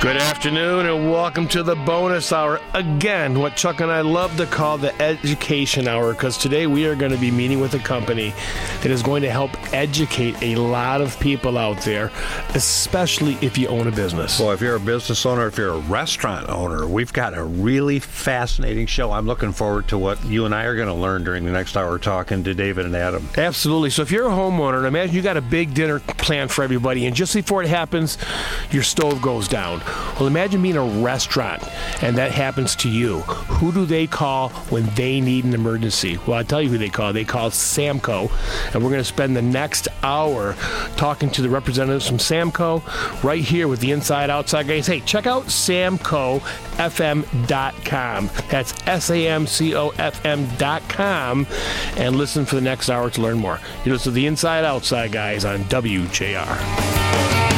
Good afternoon and welcome to the bonus hour. Again, what Chuck and I love to call the education hour because today we are going to be meeting with a company that is going to help educate a lot of people out there, especially if you own a business. Well, if you're a business owner, if you're a restaurant owner, we've got a really fascinating show. I'm looking forward to what you and I are going to learn during the next hour talking to David and Adam. Absolutely. So if you're a homeowner, and imagine you got a big dinner planned for everybody, and just before it happens, your stove goes down. Well, imagine being a restaurant and that happens to you. Who do they call when they need an emergency? Well, I'll tell you who they call. They call Samco. And we're going to spend the next hour talking to the representatives from Samco right here with the inside outside guys. Hey, check out samcofm.com. That's S A M C O F M.com and listen for the next hour to learn more. You listen to the inside outside guys on WJR.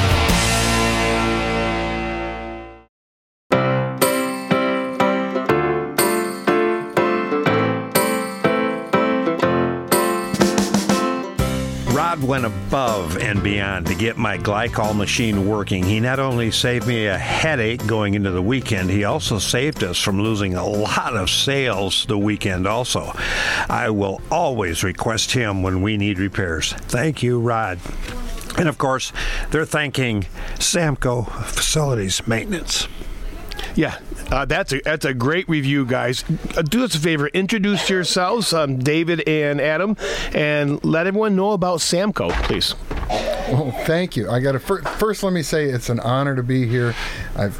Went above and beyond to get my glycol machine working. He not only saved me a headache going into the weekend, he also saved us from losing a lot of sales the weekend also. I will always request him when we need repairs. Thank you, Rod. And of course, they're thanking Samco Facilities Maintenance. Yeah, uh, that's a that's a great review, guys. Uh, do us a favor, introduce yourselves, um, David and Adam, and let everyone know about Samco, please. Well, thank you. I got to fir- first let me say it's an honor to be here. I've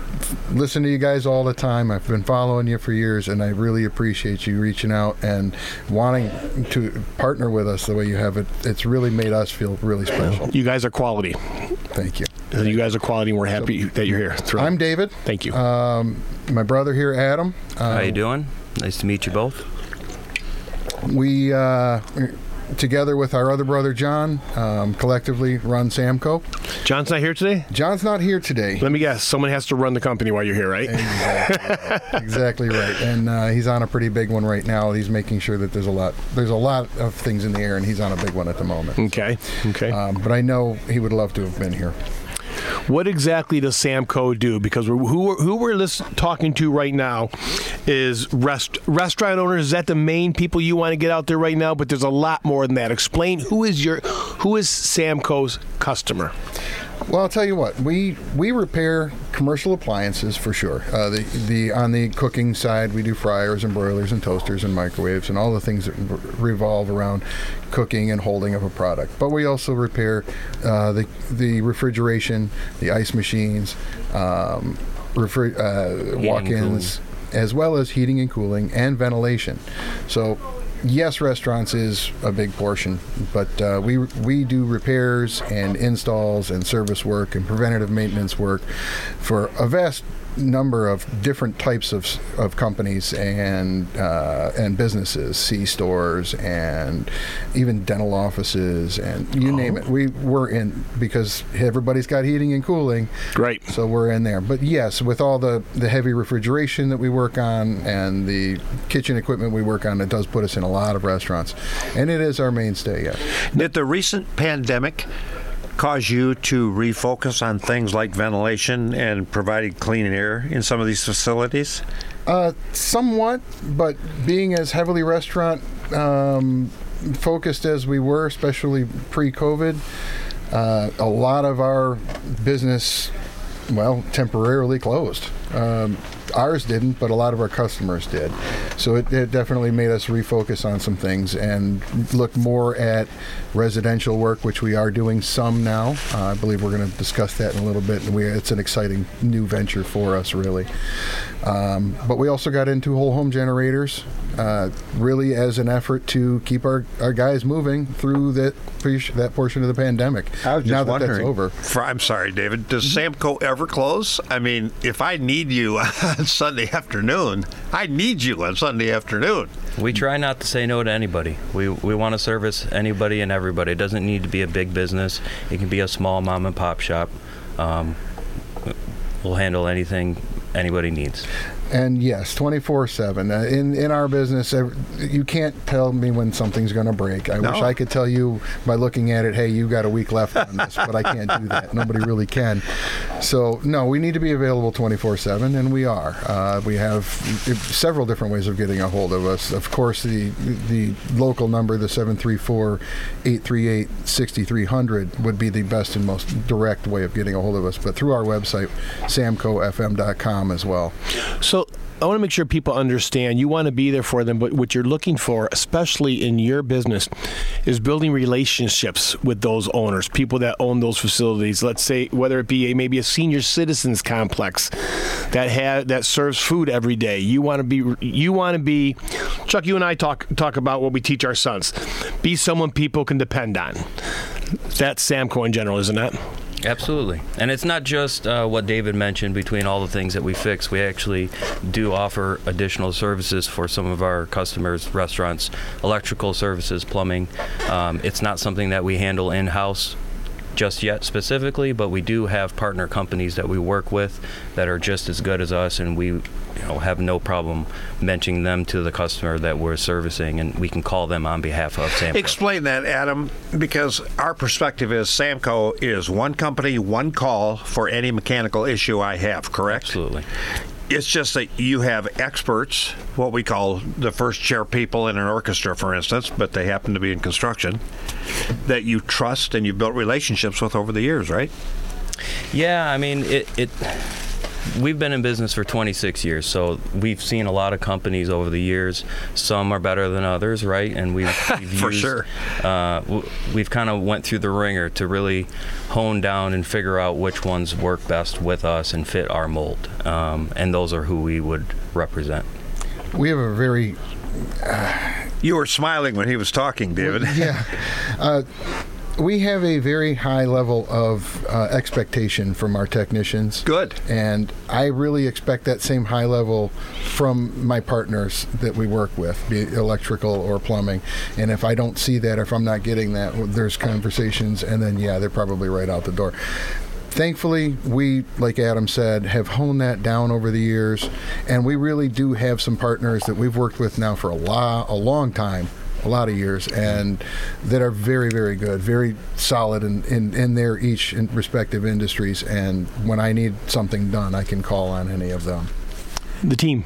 listened to you guys all the time. I've been following you for years, and I really appreciate you reaching out and wanting to partner with us the way you have. It it's really made us feel really special. You guys are quality. Thank you. You guys are quality, and we're happy that you're here. Thrilled. I'm David. Thank you. Um, my brother here, Adam. Uh, How you doing? Nice to meet you both. We uh, together with our other brother John, um, collectively run Samco. John's not here today. John's not here today. Let me guess. Someone has to run the company while you're here, right? Exactly, exactly right. And uh, he's on a pretty big one right now. He's making sure that there's a lot there's a lot of things in the air, and he's on a big one at the moment. Okay. Okay. Um, but I know he would love to have been here. What exactly does Samco do? Because who, we're- who we're talking to right now is rest, restaurant owners. Is that the main people you want to get out there right now? But there's a lot more than that. Explain who is your who is Samco's customer? Well, I'll tell you what we we repair commercial appliances for sure. Uh, the the on the cooking side, we do fryers and broilers and toasters and microwaves and all the things that re- revolve around cooking and holding of a product. But we also repair uh, the the refrigeration, the ice machines, um, refri- uh, walk-ins, as well as heating and cooling and ventilation. So yes, restaurants is a big portion, but uh, we we do repairs and installs and service work and preventative maintenance work for a vast number of different types of, of companies and uh, and businesses, C stores and even dental offices and you name it. We we're in because everybody's got heating and cooling. Great. So we're in there. But yes, with all the, the heavy refrigeration that we work on and the kitchen equipment we work on, it does put us in a lot of restaurants. And it is our mainstay, yes. Did the recent pandemic cause you to refocus on things like ventilation and providing clean air in some of these facilities? Uh, somewhat, but being as heavily restaurant um, focused as we were, especially pre COVID, uh, a lot of our business, well, temporarily closed. Um, ours didn't, but a lot of our customers did. So it, it definitely made us refocus on some things and look more at residential work, which we are doing some now. Uh, I believe we're going to discuss that in a little bit, and we, it's an exciting new venture for us, really. Um, but we also got into whole home generators, uh, really as an effort to keep our, our guys moving through that that portion of the pandemic. I was just now that wondering. that's over. For, I'm sorry, David. Does Samco ever close? I mean, if I need you on Sunday afternoon, I need you on Sunday afternoon. We try not to say no to anybody. We we want to service anybody and everybody. It doesn't need to be a big business. It can be a small mom and pop shop. Um, we'll handle anything anybody needs. And yes, 24 7. Uh, In in our business, ev- you can't tell me when something's going to break. I No. wish I could tell you by looking at it, hey, you got a week left on this, but I can't do that. Nobody really can. So, no, we need to be available 24 7, and we are. Uh, we have several different ways of getting a hold of us. Of course, the, the local number, the 734 838 6300, would be the best and most direct way of getting a hold of us, but through our website, samcofm.com as well. So I want to make sure people understand you want to be there for them, but what you're looking for, especially in your business, is building relationships with those owners, people that own those facilities. Let's say whether it be a, maybe a senior citizens complex that have that serves food every day. You want to be you want to be Chuck. You and I talk talk about what we teach our sons. Be someone people can depend on. That's Samco in general, isn't it? Absolutely. And it's not just uh, what David mentioned between all the things that we fix. We actually do offer additional services for some of our customers, restaurants, electrical services, plumbing. Um, it's not something that we handle in house just yet specifically, but we do have partner companies that we work with that are just as good as us, and we you know, have no problem mentioning them to the customer that we're servicing, and we can call them on behalf of Samco. Explain that, Adam, because our perspective is Samco is one company, one call for any mechanical issue I have, correct? Absolutely. It's just that you have experts, what we call the first chair people in an orchestra, for instance, but they happen to be in construction, that you trust and you've built relationships with over the years, right? Yeah, I mean, it, it. We've been in business for 26 years, so we've seen a lot of companies over the years. Some are better than others, right? And we've, we've For used, sure. Uh, we've kind of went through the wringer to really hone down and figure out which ones work best with us and fit our mold. Um, and those are who we would represent. We have a very You were smiling when he was talking, David. yeah. Uh, we have a very high level of uh, expectation from our technicians. Good. And I really expect that same high level from my partners that we work with, be it electrical or plumbing. And if I don't see that, if I'm not getting that, there's conversations, and then, yeah, they're probably right out the door. Thankfully, we, like Adam said, have honed that down over the years, and we really do have some partners that we've worked with now for a, lo- a long time a lot of years and that are very very good very solid in, in, in their each in respective industries and when i need something done i can call on any of them The team.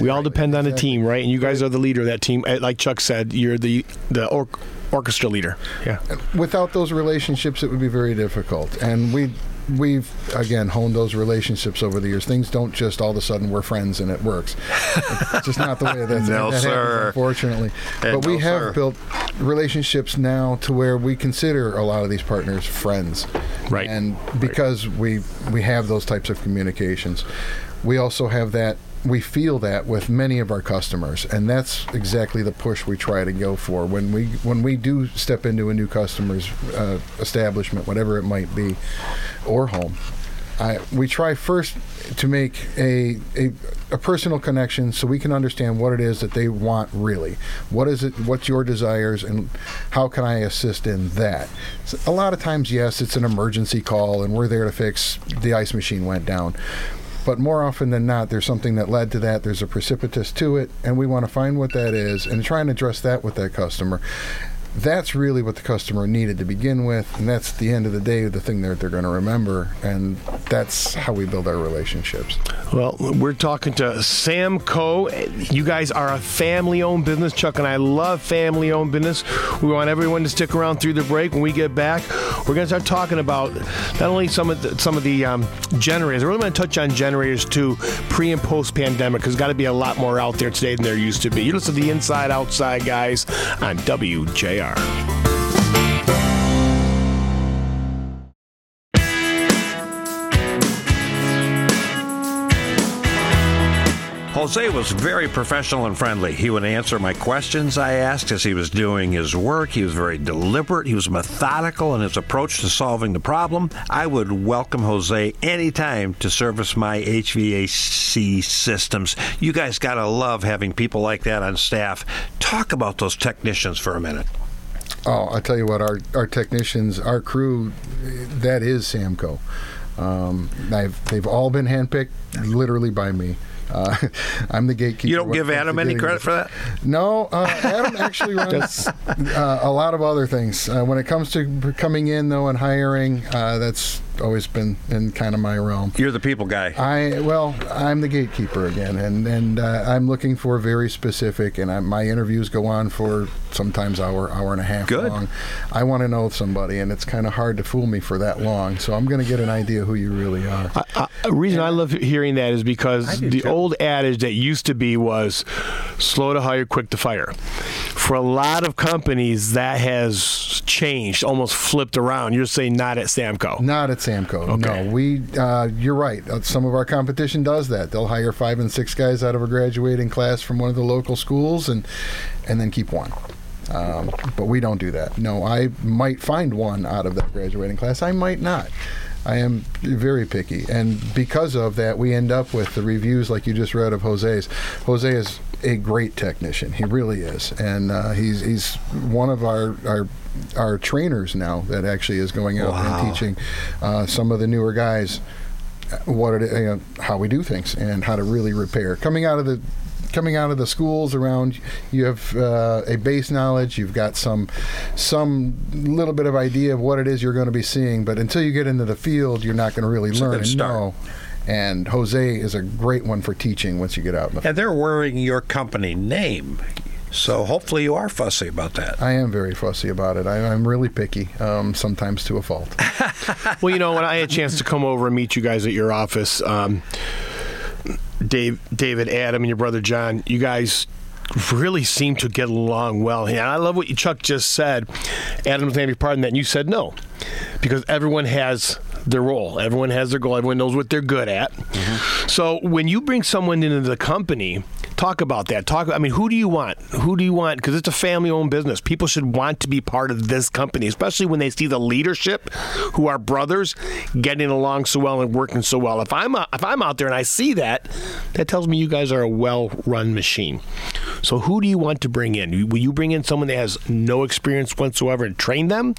We all depend on a team, right? And you guys are the leader of that team. Uh, Like Chuck said, you're the the or- orchestra leader. Yeah. without those relationships it would be very difficult and we we've again honed those relationships over the years. Things don't just all of a sudden we're friends and it works. It's just not the way that, No, that happens unfortunately. And but we no, have sir. built relationships now to where we consider a lot of these partners friends. Right. and because we we have those types of communications we also have that we feel that with many of our customers and that's exactly the push we try to go for when we when we do step into a new customer's uh, establishment whatever it might be or home I, we try first to make a, a a personal connection so we can understand what it is that they want really. What is it? What's your desires, and how can I assist in that? So a lot of times, yes, it's an emergency call, and we're there to fix the ice machine went down. But more often than not, there's something that led to that. There's a precipitous to it, and we want to find what that is and try and address that with that customer. That's really what the customer needed to begin with, and that's at the end of the day the thing that they're going to remember, and that's how we build our relationships. Well, we're talking to Samco. You guys are a family-owned business. Chuck and I love family-owned business. We want everyone to stick around through the break. When we get back, we're going to start talking about not only some of the, some of the um, generators. We're really going to touch on generators too, pre and post pandemic. Because got to be a lot more out there today than there used to be. You listen to the Inside Outside guys on WJR. Jose was very professional and friendly. He would answer my questions I asked as he was doing his work. He was very deliberate. He was methodical in his approach to solving the problem. I would welcome Jose anytime to service my HVAC systems. You guys got to love having people like that on staff. Talk about those technicians for a minute. Oh, I tell you what, our our technicians, our crew, that is Samco. Um, I've, they've all been handpicked literally by me. Uh, I'm the gatekeeper. You don't give Adam any credit for that? No, uh, Adam actually runs uh, a lot of other things. Uh, when it comes to coming in, though, and hiring, uh, that's always been in kind of my realm. You're the people guy. I well, I'm the gatekeeper again, and and uh, I'm looking for very specific. And I, my interviews go on for sometimes hour, hour and a half Good. long. I want to know somebody, and it's kind of hard to fool me for that long. So I'm going to get an idea who you really are. Uh, the reason I love hearing that is because the too. old adage that used to be was slow to hire, quick to fire. For a lot of companies, that has changed, almost flipped around. You're saying not at Samco. Not at Samco. Okay. No, we. Uh, you're right. Uh, some of our competition does that. They'll hire five and six guys out of a graduating class from one of the local schools, and and then keep one. Um, but we don't do that. No, I might find one out of that graduating class. I might not. I am very picky, and because of that, we end up with the reviews like you just read of Jose's. Jose is a great technician. He really is, and uh, he's he's one of our our our trainers now that actually is going out Wow. and teaching uh, some of the newer guys what it, you know, how we do things and how to really repair. Coming out of the coming out of the schools around, you have uh, a base knowledge. You've got some some little bit of idea of what it is you're going to be seeing, but until you get into the field, you're not going to really a learn and know. And Jose is a great one for teaching once you get out in the And they're wearing your company name. So hopefully you are fussy about that. I am very fussy about it. I, I'm really picky, um, sometimes to a fault. Well, you know, when I had a chance to come over and meet you guys at your office, um, Dave, David, Adam, and your brother John, you guys really seem to get along well. And I love what you, Chuck just said. Adam's going to be part of that. And you said no, because everyone has their role. Everyone has their goal. Everyone knows what they're good at. So when you bring someone into the company, talk about that. Talk. I mean, who do you want? Who do you want? Because it's a family-owned business. People should want to be part of this company, especially when they see the leadership, who are brothers, getting along so well and working so well. If I'm out, if I'm out there and I see that, that tells me you guys are a well-run machine. So who do you want to bring in? Will you bring in someone that has no experience whatsoever and train them?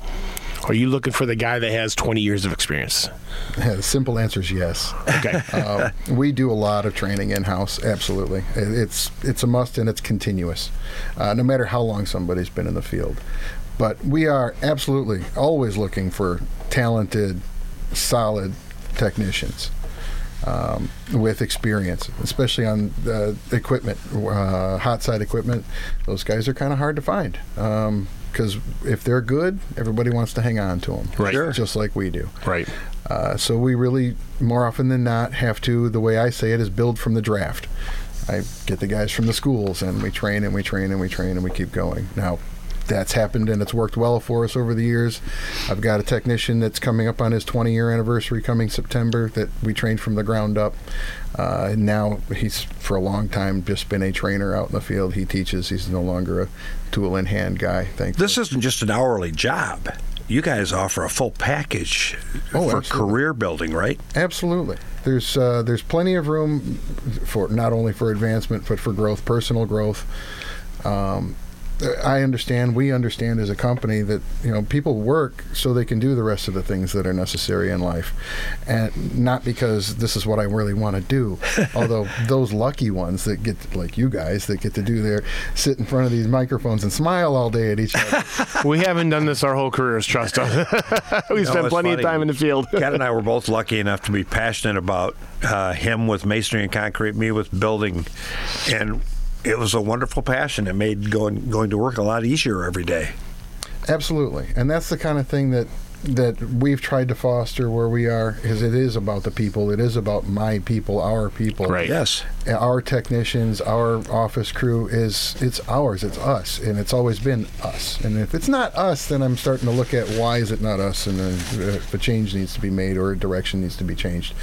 Are you looking for the guy that has 20 years of experience? the simple answer is yes. Okay. Uh, we do a lot of training in house. Absolutely, it's it's a must and it's continuous, uh, no matter how long somebody's been in the field. But we are absolutely always looking for talented, solid technicians um, with experience, especially on uh, equipment, uh, hot side equipment. Those guys are kind of hard to find. Because if they're good, everybody wants to hang on to them, Right. Sure. just like we do. right. Uh, so we really, more often than not, have to. The way I say it is build from the draft. I get the guys from the schools, and we train and we train and we train and we keep going. Now, that's happened and it's worked well for us over the years. I've got a technician that's coming up on his 20 year anniversary coming September that we trained from the ground up. Uh, and now he's for a long time just been a trainer out in the field. He teaches. He's no longer a tool in hand guy. Thank This isn't just an hourly job. You guys offer a full package Oh, for absolutely. career building, right? Absolutely. There's uh, there's plenty of room for not only for advancement but for growth, personal growth. Um, I understand. We understand as a company that you know people work so they can do the rest of the things that are necessary in life, and not because this is what I really want to do. Although those lucky ones that get like you guys that get to do their sit in front of these microphones and smile all day at each other. we haven't done this our whole careers, trust us. we know, spent it's plenty funny. of time in the field. Kat and I were both lucky enough to be passionate about uh, him with masonry and concrete, me with building, and it was a wonderful passion. It made going going to work a lot easier every day. Absolutely, and that's the kind of thing that that we've tried to foster where we are, because it is about the people. It is about my people, our people. Right. Yes. Our technicians, our office crew is it's ours. It's us, and it's always been us. And if it's not us, then I'm starting to look at why is it not us, and then if a change needs to be made or a direction needs to be changed,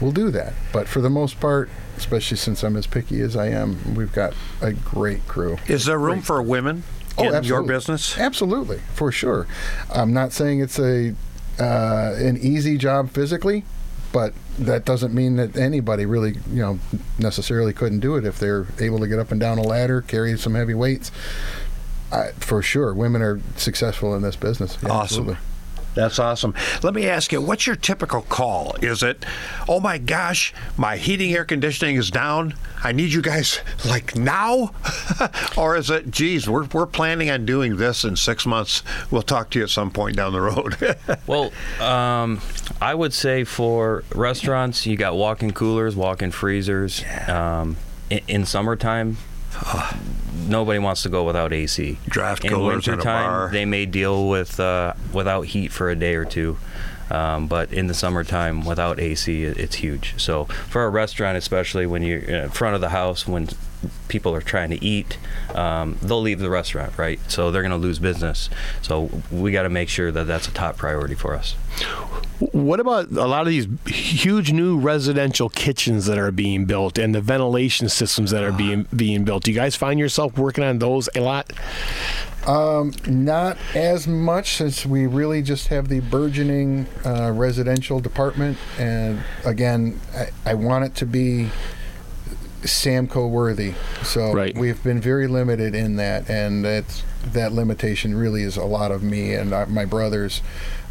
we'll do that. But for the most part, especially since I'm as picky as I am, we've got a great crew. Is there room for women Oh, in your business? Absolutely, for sure. I'm not saying it's a uh, an easy job physically, but that doesn't mean that anybody really, you know, necessarily couldn't do it if they're able to get up and down a ladder, carry some heavy weights. I, for sure, women are successful in this business. Yeah, Awesome. Absolutely. That's awesome. Let me ask you, what's your typical call? Is it, oh my gosh, my heating air conditioning is down. I need you guys like now? or is it, geez, we're, we're planning on doing this in six months. We'll talk to you at some point down the road. Well, um, I would say for restaurants, you got walk-in coolers, walk-in freezers. Um, in, in summertime, nobody wants to go without AC. Draft in coolers in a bar. they may deal with uh, without heat for a day or two. Um, but in the summertime, without AC, it, it's huge. So for a restaurant, especially when you're in front of the house, when people are trying to eat, um, they'll leave the restaurant, right? So they're going to lose business. So we got to make sure that that's a top priority for us. What about a lot of these huge new residential kitchens that are being built and the ventilation systems that are being being built? Do you guys find yourself working on those a lot? Not as much since we really just have the burgeoning uh, residential department, and again, I, I want it to be Samco worthy. So Right. we've been very limited in that, and that's that limitation really is a lot of me and uh, my brothers,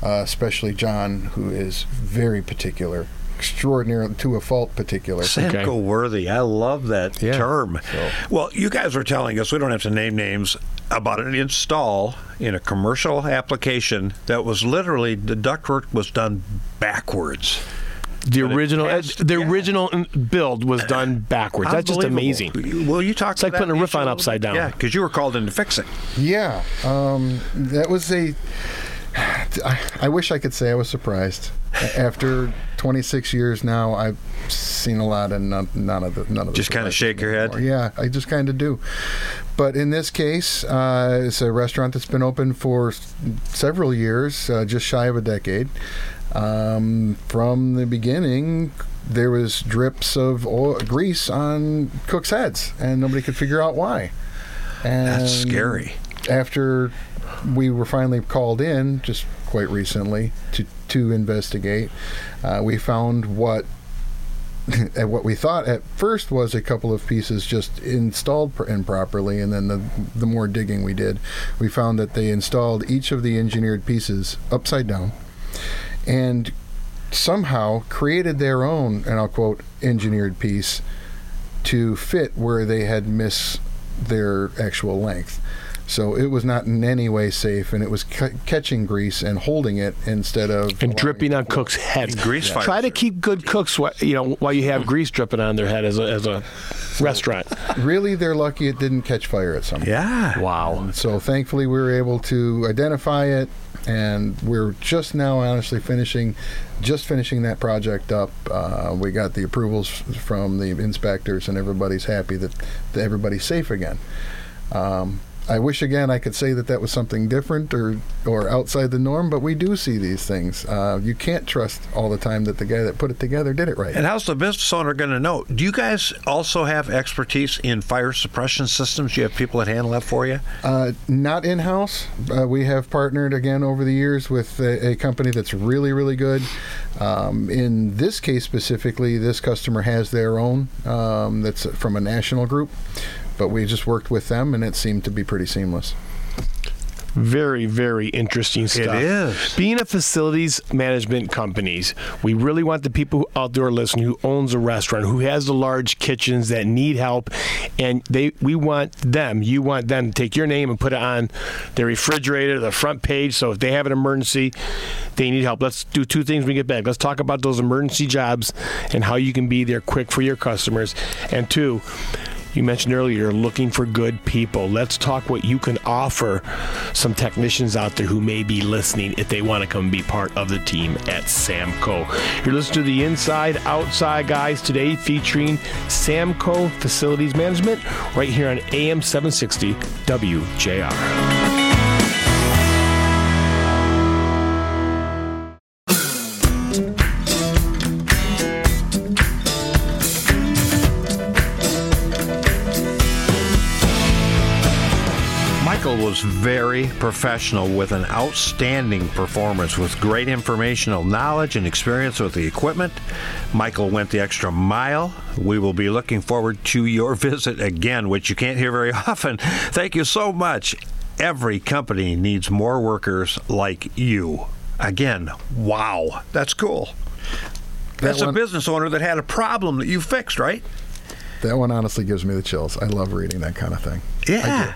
uh, especially John, who is very particular, extraordinary to a fault particular. Samco worthy. I love that Yeah. term. Well, you guys were telling us, we don't have to name names, about an install in a commercial application that was literally, the ductwork was done backwards. The original, the yeah. original build was done backwards. That's just amazing. Unbelievable. Well, you talk. It's like putting a roof on upside down. Yeah, because you were called in to fix it. Yeah, um, that was a. I, I wish I could say I was surprised. After 26 years now, I've seen a lot, and none, none of the none of the Just kinda surprises shake your head? Yeah, I just kind of do. But in this case, uh, it's a restaurant that's been open for several years, uh, just shy of a decade. Um, from the beginning, there was drips of oil, grease on cooks' heads, and nobody could figure out why. And That's scary. after we were finally called in just quite recently to to investigate, uh, we found what and what we thought at first was a couple of pieces just installed pr- improperly, and then the the more digging we did, we found that they installed each of the engineered pieces upside down, and somehow created their own, and I'll quote, engineered piece to fit where they had missed their actual length. So it was not in any way safe, and it was ca- catching grease and holding it instead of and dripping on cooks' heads. Grease fires Try to keep good cooks, wh- you know, while you have grease dripping on their head as a, as a restaurant. Really, they're lucky it didn't catch fire at some point. Yeah. Wow. So thankfully, we were able to identify it, and we're just now honestly finishing, just finishing that project up. Uh, we got the approvals from the inspectors, and everybody's happy that, that everybody's safe again. Um, I wish again I could say that that was something different or or outside the norm, but we do see these things. Uh, you can't trust all the time that the guy that put it together did it right. And how's the business owner going to know? Do you guys also have expertise in fire suppression systems? Do You have people that handle that for you? Uh, not in house. Uh, we have partnered again over the years with a, a company that's really, really good. Um, in this case specifically, this customer has their own um, that's from a national group, but we just worked with them and it seemed to be pretty seamless. Very, very interesting stuff. is. Being a facilities management companies, we really want the people who- out there listening who owns a restaurant, who has the large kitchens that need help, and they we want them, you want them to take your name and put it on their refrigerator, the front page, so if they have an emergency, they need help. Let's do two things when we get back. Let's talk about those emergency jobs and how you can be there quick for your customers. And two, you mentioned earlier looking for good people. Let's talk what you can offer some technicians out there who may be listening if they want to come be part of the team at Samco. You're listening to the Inside Outside Guys today featuring Samco Facilities Management right here on AM 760 WJR. Very professional with an outstanding performance with great informational knowledge and experience with the equipment. Michael went the extra mile. We will be looking forward to your visit again, which you can't hear very often. Thank you so much. Every company needs more workers like you. Again, wow, that's cool. That's a one- business owner that had a problem that you fixed, right? That one honestly gives me the chills. I love reading that kind of thing. Yeah.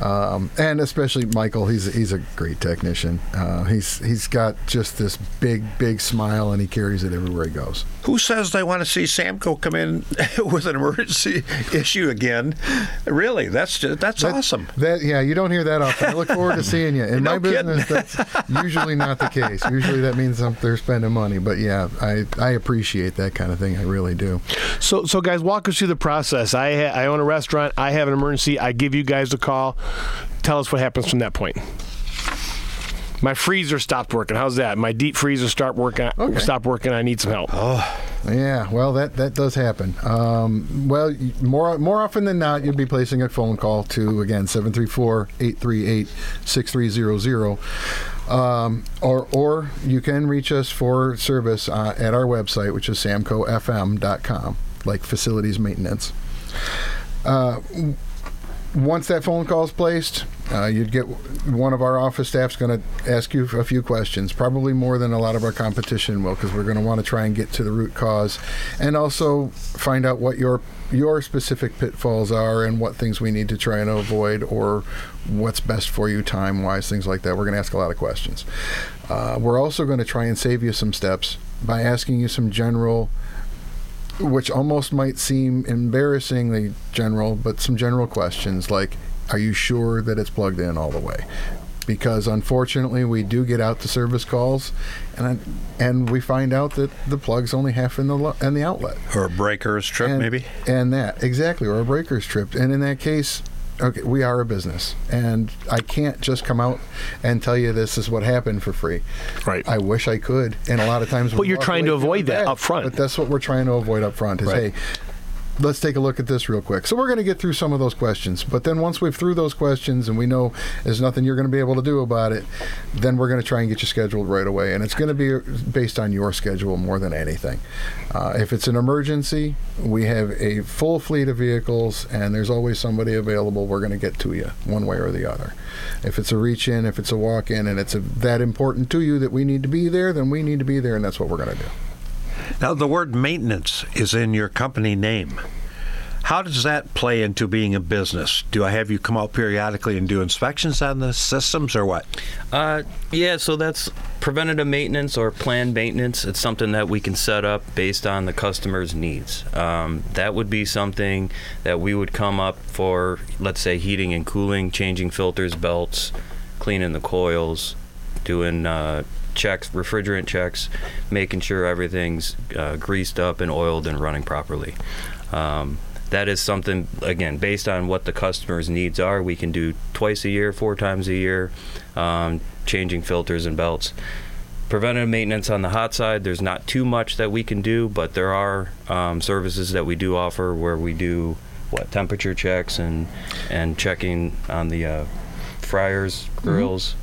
Um, and especially Michael. He's he's a great technician. Uh, he's he's got just this big big smile, and he carries it everywhere he goes. Who says they want to see Samco come in with an emergency issue again? Really, that's just, that's That- awesome. That yeah, you don't hear that often. I look forward to seeing you. In No my business, that's usually not the case. Usually that means they're spending money. But yeah, I I appreciate that kind of thing. I really do. So, so guys, walk us through the process. I ha- I own a restaurant. I have an emergency. I give you guys a call. Tell us what happens from that point. My freezer stopped working. How's that? My deep freezer start working. Okay. Stop working. I need some help. Oh, Yeah, well, that that does happen. Um, well, more more often than not, you'd be placing a phone call to again 734-838-6300. Um, or, or you can reach us for service uh, at our website, which is samcofm.com, like facilities maintenance. Uh, once that phone call is placed, uh, you'd get one of our office staff's going to ask you a few questions, probably more than a lot of our competition will, because we're going to want to try and get to the root cause, and also find out what your your specific pitfalls are and what things we need to try and avoid, or what's best for you time wise, things like that. We're going to ask a lot of questions. Uh, we're also going to try and save you some steps by asking you some general which almost might seem embarrassingly general, but some general questions like, are you sure that it's plugged in all the way? Because unfortunately, we do get out to service calls, and and we find out that the plug's only half in the lo- in the outlet. Or a breaker's trip, and, maybe. And that exactly, or a breaker's tripped. And in that case, okay, we are a business, and I can't just come out and tell you this is what happened for free. Right. I wish I could, and a lot of times. But you're trying to avoid that bad. up front. But that's what we're trying to avoid up front. Is Right. hey. Let's take a look at this real quick. So we're going to get through some of those questions, but then once we've through those questions and we know there's nothing you're going to be able to do about it, then we're going to try and get you scheduled right away, and it's going to be based on your schedule more than anything. Uh, if it's an emergency, we have a full fleet of vehicles, and there's always somebody available. We're going to get to you one way or the other. If it's a reach in, if it's a walk in, and it's a, that important to you that we need to be there, then we need to be there, and that's what we're going to do. Now, the word maintenance is in your company name. How does that play into being a business? Do I have you come out periodically and do inspections on the systems or what? Uh, yeah, so that's preventative maintenance or planned maintenance. It's something that we can set up based on the customer's needs. Um, that would be something that we would come up for, let's say, heating and cooling, changing filters, belts, cleaning the coils, doing uh, checks, refrigerant checks, making sure everything's uh, greased up and oiled and running properly. Um, that is something again based on what the customer's needs are. We can do twice a year, four times a year, um, changing filters and belts. Preventive maintenance on the hot side, there's not too much that we can do, but there are um, services that we do offer where we do what temperature checks and and checking on the uh, fryers, grills.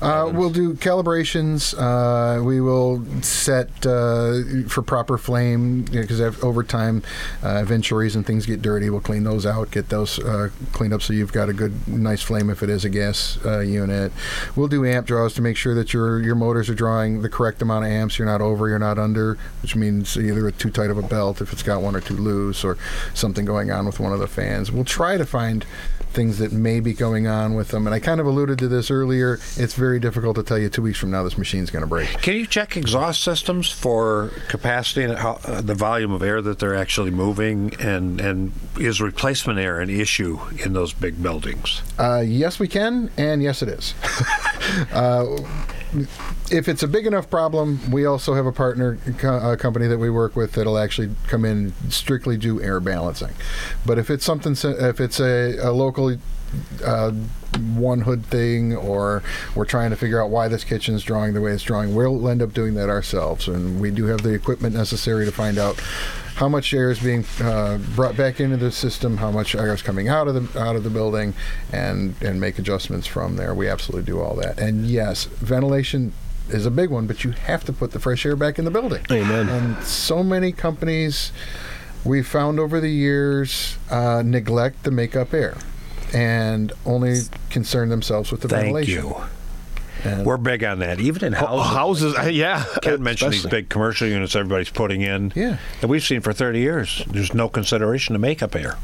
Uh, we'll do calibrations. Uh, we will set uh, for proper flame because over time, uh, venturis and things get dirty. We'll clean those out, get those uh, cleaned up so you've got a good, nice flame if it is a gas uh, unit. We'll do amp draws to make sure that your your motors are drawing the correct amount of amps. You're not over, you're not under, which means either too tight of a belt if it's got one or too loose, or something going on with one of the fans. We'll try to find things that may be going on with them. And I kind of alluded to this earlier. It's very difficult to tell you two weeks from now this machine's going to break. Can you check exhaust systems for capacity and how, uh, the volume of air that they're actually moving? And, and is replacement air an issue in those big buildings? Uh, yes, we can, and yes, it is. uh, if it's a big enough problem, we also have a partner uh, company that we work with that'll actually come in strictly do air balancing. But if it's something, if it's a, a local uh, one hood thing, or we're trying to figure out why this kitchen's drawing the way it's drawing, we'll end up doing that ourselves. And we do have the equipment necessary to find out how much air is being uh, brought back into the system, how much air is coming out of the out of the building, and and make adjustments from there. We absolutely do all that. And yes, ventilation is a big one, but you have to put the fresh air back in the building. Amen. And so many companies we've found over the years uh, neglect the makeup air and only concern themselves with the Thank ventilation. you. And We're big on that, even in houses. Houses, uh, yeah. Ken mentioned these big commercial units everybody's putting in. Yeah. That we've seen for 30 years. There's no consideration to makeup air.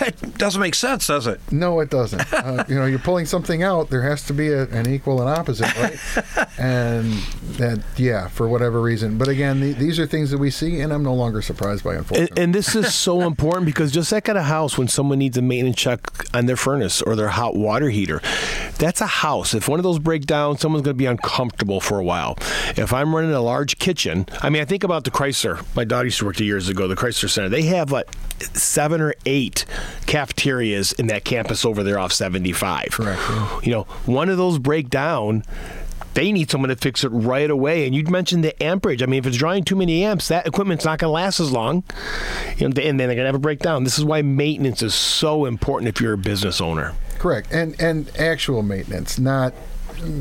It doesn't make sense, does it? No, it doesn't. Uh, you know, you're pulling something out. There has to be a, an equal and opposite, right? and that, yeah, for whatever reason. But again, the, these are things that we see, and I'm no longer surprised by. And, Unfortunately, and this is so important because just like at a house, when someone needs a maintenance check on their furnace or their hot water heater, that's a house. If one of those break down, someone's going to be uncomfortable for a while. If I'm running a large kitchen, I mean, I think about the Chrysler. My daughter used to work there years ago, the Chrysler Center. They have like seven or eight cafeterias in that campus over there off 75. Correct, yeah. You know, one of those break down they need someone to fix it right away. And you mentioned the amperage. I mean, if it's drawing too many amps, that equipment's not going to last as long. You know, and then they're going to have a breakdown. This is why maintenance is so important if you're a business owner. correct. And and actual maintenance, not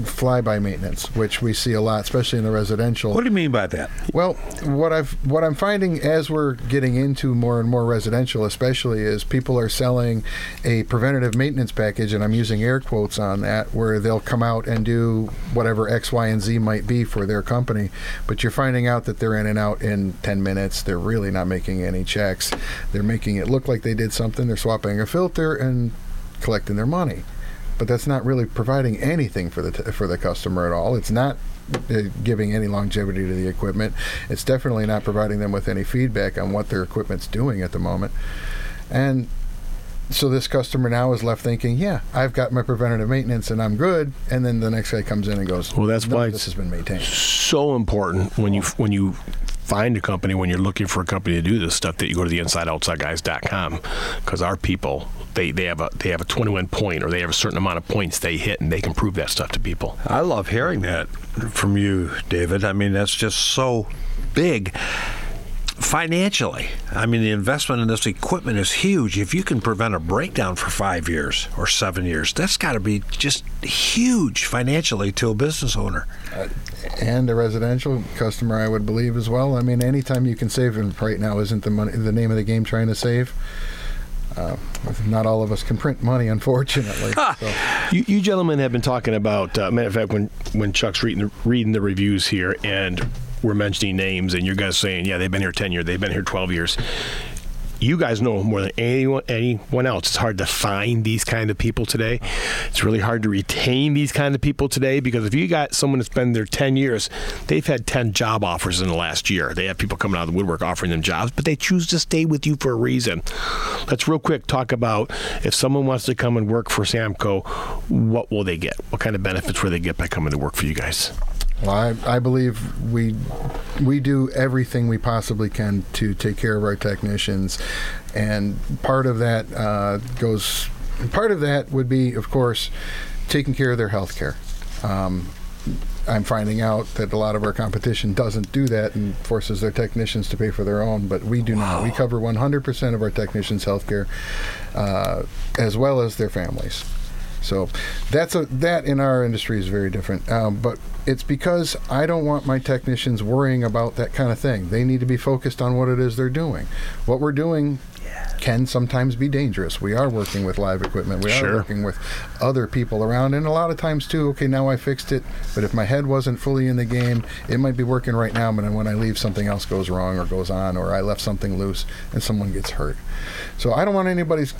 fly-by maintenance, which we see a lot, especially in the residential. What do you mean by that? Well, what I've what I'm finding as we're getting into more and more residential, especially, is people are selling a preventative maintenance package, and I'm using air quotes on that, where they'll come out and do whatever X, Y, and Z might be for their company, but you're finding out that they're in and out in 10 minutes. They're really not making any checks. They're making it look like they did something. They're swapping a filter and collecting their money but that's not really providing anything for the t- for the customer at all. It's not uh, giving any longevity to the equipment. It's definitely not providing them with any feedback on what their equipment's doing at the moment. And so this customer now is left thinking, "Yeah, I've got my preventative maintenance and I'm good." And then the next guy comes in and goes, Well, that's "No, why this has been maintained." So important when you when you find a company when you're looking for a company to do this stuff that you go to the insideoutsideguys.com because our people they, they have a they have a 21 point or they have a certain amount of points they hit and they can prove that stuff to people. I love hearing that from you, David. I mean, that's just so big financially. I mean, the investment in this equipment is huge. If you can prevent a breakdown for five years or seven years, that's got to be just huge financially to a business owner. Uh, and a residential customer, I would believe as well. I mean, anytime you can save, and right now isn't the money the name of the game trying to save. Uh, not all of us can print money, unfortunately. so, You, you gentlemen have been talking about. Uh, matter of fact, when when Chuck's reading the, reading the reviews here, and we're mentioning names, and you guys saying, "Yeah, they've been here ten years, they've been here twelve years." You guys know more than anyone anyone else. It's hard to find these kind of people today. It's really hard to retain these kind of people today because if you got someone that's been there ten years, they've had ten job offers in the last year. They have people coming out of the woodwork offering them jobs, but they choose to stay with you for a reason. Let's real quick talk about if someone wants to come and work for Samco, what will they get? What kind of benefits will they get by coming to work for you guys? Well, I, I believe we we do everything we possibly can to take care of our technicians, and part of that uh, goes. Part of that would be, of course, taking care of their health care. Um, I'm finding out that a lot of our competition doesn't do that and forces their technicians to pay for their own, but we do not. We cover 100% of our technicians' health care, uh, as well as their families. So that's a that in our industry is very different. Um, but it's because I don't want my technicians worrying about that kind of thing. They need to be focused on what it is they're doing. What we're doing can sometimes be dangerous. We are working with live equipment. We Sure. are working with other people around, and a lot of times too. Okay, now I fixed it, but if my head wasn't fully in the game, it might be working right now. But when I leave, something else goes wrong or goes on, or I left something loose and someone gets hurt. So I don't want anybody's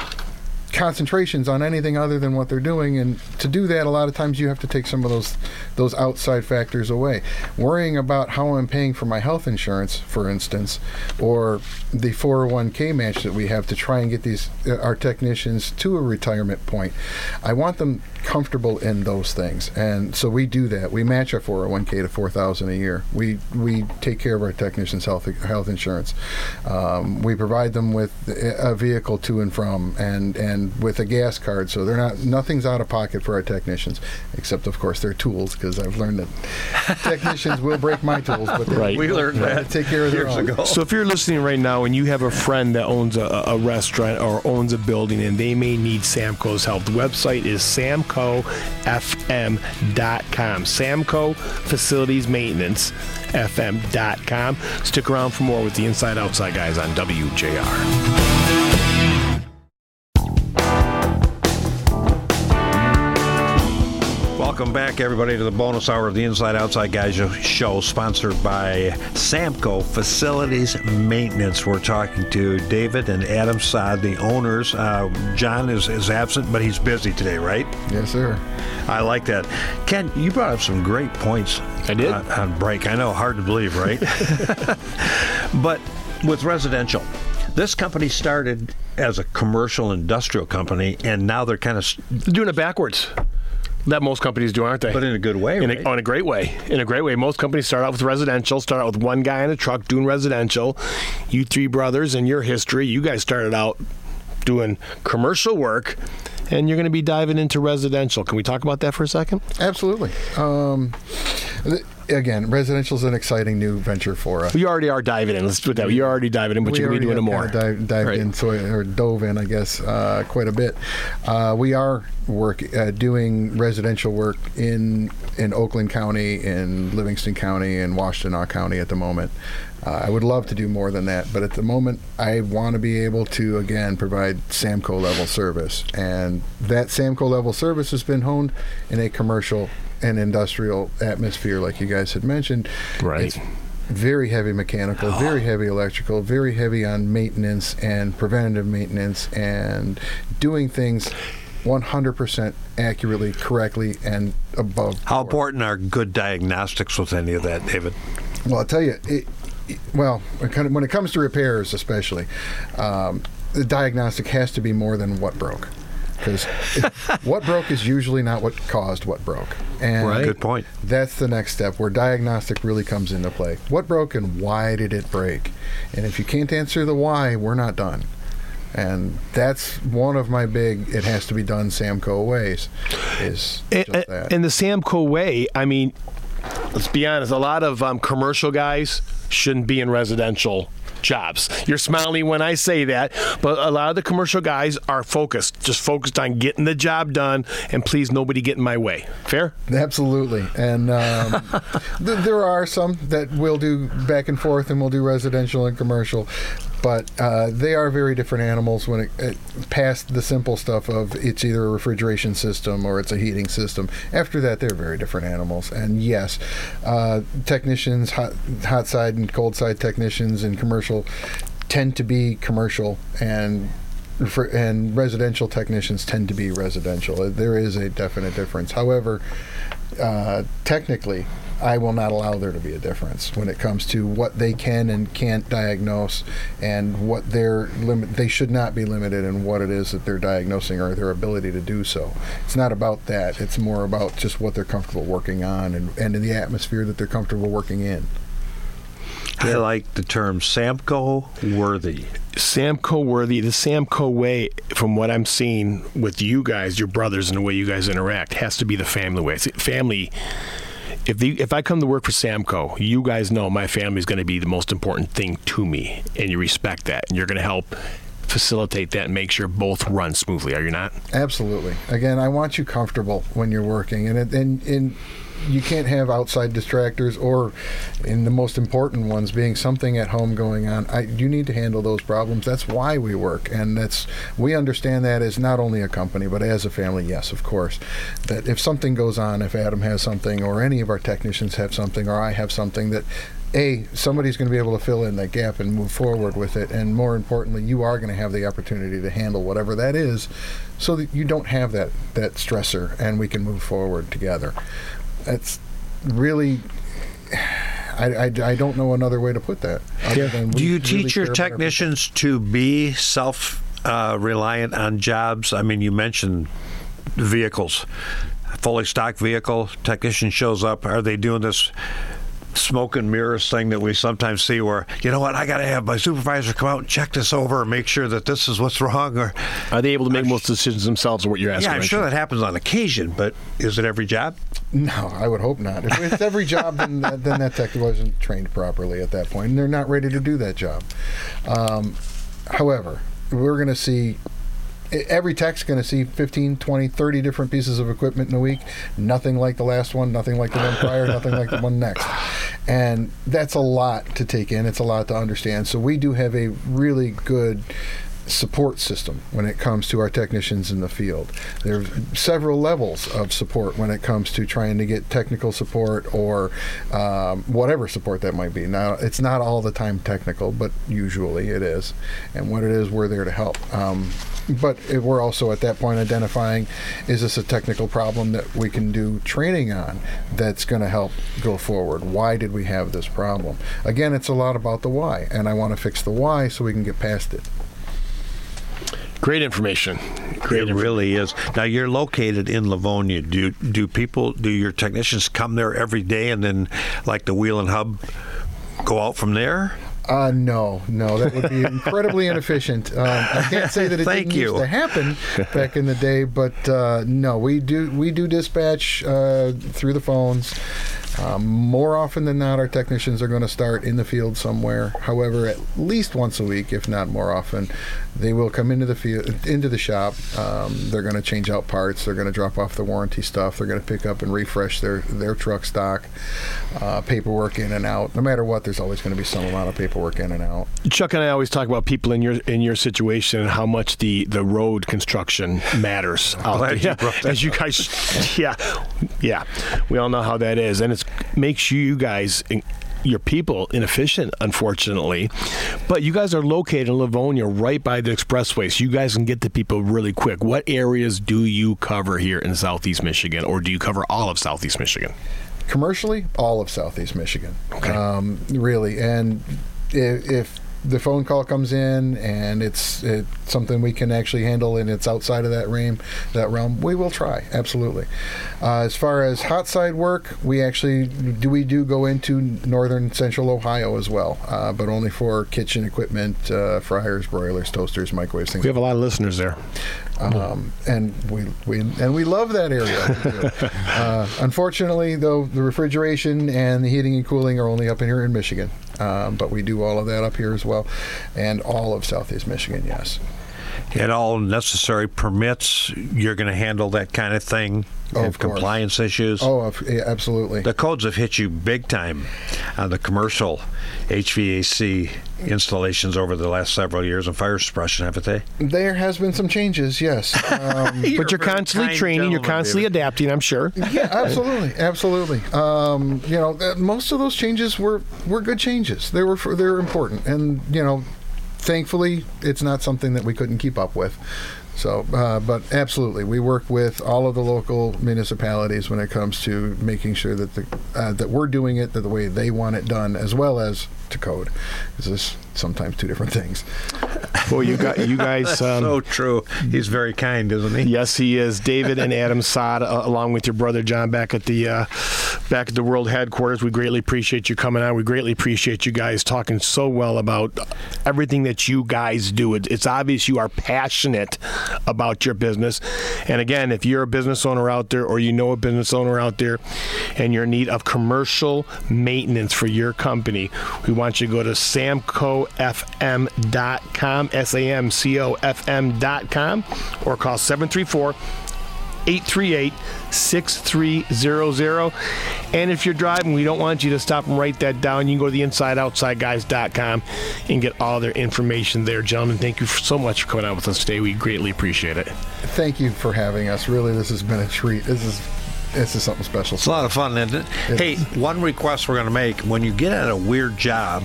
concentrations on anything other than what they're doing and to do that a lot of times you have to take some of those those outside factors away. Worrying about how i'm paying for my health insurance for instance or the 401k match that we have to try and get these uh, our technicians to a retirement point i want them comfortable in those things. And so we do that. We match our 401k to 4000 a year. We we take care of our technicians health health insurance. Um, we provide them with a vehicle to and from and and with a gas card so they're not nothing's out of pocket for our technicians except of course their tools because i've learned that technicians will break my tools but they Right. We learned gotta that take care of their years own. ago. So if you're listening right now and you have a friend that owns a, a restaurant or owns a building and they may need Samco's help, the website is samcofm.com. Samco Facilities Maintenance FM.com. Stick around for more with the Inside Outside guys on WJR. Welcome back, everybody, to the bonus hour of the Inside Outside Guys show, sponsored by Samco Facilities Maintenance. We're talking to David and Adam Saad, the owners. Uh, John is, is absent, but he's busy today, right? Yes, sir. I like that. Ken, you brought up some great points. I did? On, on break. I know, hard to believe, right? but with residential, this company started as a commercial industrial company, and now they're kind of They're doing it backwards. That most companies do, aren't they? But in a good way, in right? a, in a great way. In a great way. Most companies start out with residential, start out with one guy in a truck doing residential. You three brothers in your history, you guys started out doing commercial work, and you're going to be diving into residential. Can we talk about that for a second? Absolutely. Um, th- again, residential is an exciting new venture for us. You already are diving in. Let's put that. You're already diving in, but we you're going to be doing more. Dive, dived Right. into it, or dove in, I guess, uh, quite a bit. Uh, we are work uh, doing residential work in in Oakland County, in Livingston County, and Washtenaw County at the moment. Uh, I would love to do more than that, but at the moment, I want to be able to again provide Samco level service, and that Samco level service has been honed in a commercial and industrial atmosphere, like you guys had mentioned. Right. It's very heavy mechanical, very heavy electrical, very heavy on maintenance and preventative maintenance and doing things 100% accurately, correctly, and above. How board. important are good diagnostics with any of that, David? Well, I'll tell you, it, it- well, when it kind of- when it comes to repairs, especially, um, the diagnostic has to be more than what broke. Because what broke is usually not what caused what broke. And Right. Good point. that's the next step where diagnostic really comes into play. What broke and why did it break? And if you can't answer the why, we're not done. And that's one of my big, it has to be done Samco ways, is And, just that. and the Samco way, I mean, let's be honest, a lot of um, commercial guys shouldn't be in residential jobs. You're smiling when I say that, but a lot of the commercial guys are focused, just focused on getting the job done, and please nobody get in my way. Fair? Absolutely, and um, th- there are some that will do back and forth, and will do residential and commercial, but uh, they are very different animals when it, it past the simple stuff of it's either a refrigeration system or it's a heating system. After that, they're very different animals, and yes, uh, technicians, hot, hot side and cold side technicians in commercial tend to be commercial and and residential technicians tend to be residential. There is a definite difference. However, uh, technically, I will not allow there to be a difference when it comes to what they can and can't diagnose, and what their limit. They should not be limited in what it is that they're diagnosing or their ability to do so. It's not about that. It's more about just what they're comfortable working on and, and in the atmosphere that they're comfortable working in. I like the term Samco worthy. Samco worthy, the Samco way, from what I'm seeing with you guys, your brothers, and the way you guys interact, has to be the family way. See, Family. If the if I come to work for Samco, you guys know my family is going to be the most important thing to me, and you respect that, and you're going to help facilitate that and make sure both run smoothly. Are you not? Absolutely. Again, I want you comfortable when you're working, and and and you can't have outside distractors, or in the most important ones, being something at home going on. I you need to handle those problems. That's why we work, and that's we understand that as not only a company but as a family. Yes, of course, that if something goes on, if Adam has something, or any of our technicians have something, or I have something that a somebody's going to be able to fill in that gap and move forward with it and more importantly you are going to have the opportunity to handle whatever that is so that you don't have that that stressor and we can move forward together that's really I, I, I don't know another way to put that other than Do you really teach your care about our technicians to be self uh, reliant on jobs? I mean, you mentioned vehicles, fully stocked vehicle. Technician shows up. Are they doing this? Smoke and mirrors thing that we sometimes see, where you know what, I got to have my supervisor come out and check this over and make sure that this is what's wrong. Or Are they able to make most decisions themselves? Or what you're asking? yeah, I'm right? sure that happens on occasion, but is it every job? No, I would hope not. If it's every job, then that, then that tech wasn't trained properly at that point, and they're not ready to do that job. Um, however, we're going to see every tech's going to see 15, 20, 30 different pieces of equipment in a week. Nothing like the last one, nothing like the one prior, nothing like the one next. And that's a lot to take in. It's a lot to understand. So we do have a really good support system when it comes to our technicians in the field. There are several levels of support when it comes to trying to get technical support or um, whatever support that might be. Now, it's not all the time technical, but usually it is. And what it is, we're there to help. Um, but we're also at that point identifying is this a technical problem that we can do training on that's going to help go forward why did we have this problem again it's a lot about the why and i want to fix the why so we can get past it Great information. Great it really is. Now you're located in Livonia. Do do people do your technicians come there every day and then like the wheel and hub go out from there? Uh, no, no, that would be incredibly inefficient. Um, I can't say that it Thank didn't you. used to happen back in the day, but uh, no, we do we do dispatch uh, through the phones. Um, more often than not, our technicians are going to start in the field somewhere. However, at least once a week, if not more often, they will come into the field, into the shop. Um, they're going to change out parts. They're going to drop off the warranty stuff. They're going to pick up and refresh their their truck stock, uh, paperwork in and out. No matter what, there's always going to be some amount of paperwork in and out. Chuck and I always talk about people in your in your situation and how much the, the road construction matters. out there. you Yeah, as you guys, yeah, yeah, we all know how that is, and it makes you guys. Your people inefficient, unfortunately, but you guys are located in Livonia, right by the expressway, so you guys can get to people really quick. What areas do you cover here in Southeast Michigan, or do you cover all of Southeast Michigan? commercially all of southeast michigan um, really and if, if the phone call comes in and it's, it's something we can actually handle and it's outside of that realm that realm we will try absolutely uh, as far as hot side work we actually do we do go into northern central ohio as well uh, but only for kitchen equipment uh, fryers broilers toasters microwaves things We have a lot of listeners there. um, and we, we and we love that area. Uh, unfortunately, though, the refrigeration and the heating and cooling are only up in here in Michigan, um, but we do all of that up here as well, and all of Southeast Michigan. Yes. And all necessary permits, you're going to handle that kind of thing. Oh, Have of compliance issues. Oh, of- yeah, absolutely. The codes have hit you big time on the commercial HVAC installations over the last several years and fire suppression, haven't they? There has been some changes. Yes. Um, But you're constantly training, you're constantly David. adapting, I'm sure. yeah, absolutely, absolutely. Um, you know, uh, most of those changes were were good changes. They were they were important, and you know, thankfully, it's not something that we couldn't keep up with. So, uh, but absolutely, we work with all of the local municipalities when it comes to making sure that the uh, that we're doing it the way they want it done, as well as to code. Because there's sometimes two different things. Well, you got you guys. Um, so true. He's very kind, isn't he? Yes, he is. David and Adam Sod, uh, along with your brother John, back at the uh, back at the world headquarters. We greatly appreciate you coming on. We greatly appreciate you guys talking so well about everything that you guys do. It, it's obvious you are passionate about your business. And again, if you're a business owner out there, or you know a business owner out there, and you're in need of commercial maintenance for your company, we want you to go to samcofm.com, S A M C O F M.com, or call 734 838 6300. And if you're driving, we don't want you to stop and write that down. You can go to the InsideOutsideGuys.com and get all their information there. Gentlemen, thank you so much for coming out with us today. We greatly appreciate it. Thank you for having us. Really, this has been a treat. This is this is something special. It's a lot of fun, isn't it? Hey, one request we're going to make when you get at a weird job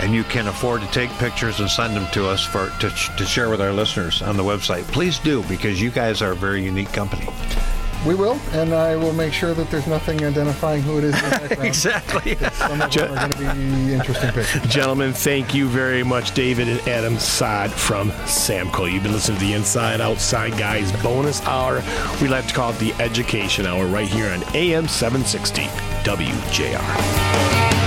and you can afford to take pictures and send them to us for to, to share with our listeners on the website, please do because you guys are a very unique company. We will, and I will make sure that there's nothing identifying who it is. In the background. Exactly. Some of them are going to be interesting pictures. Gentlemen, thank you very much, David and Adam Sod from Samco. You've been listening to the Inside Outside Guys bonus hour. We like to call it the Education Hour right here on AM 760 WJR.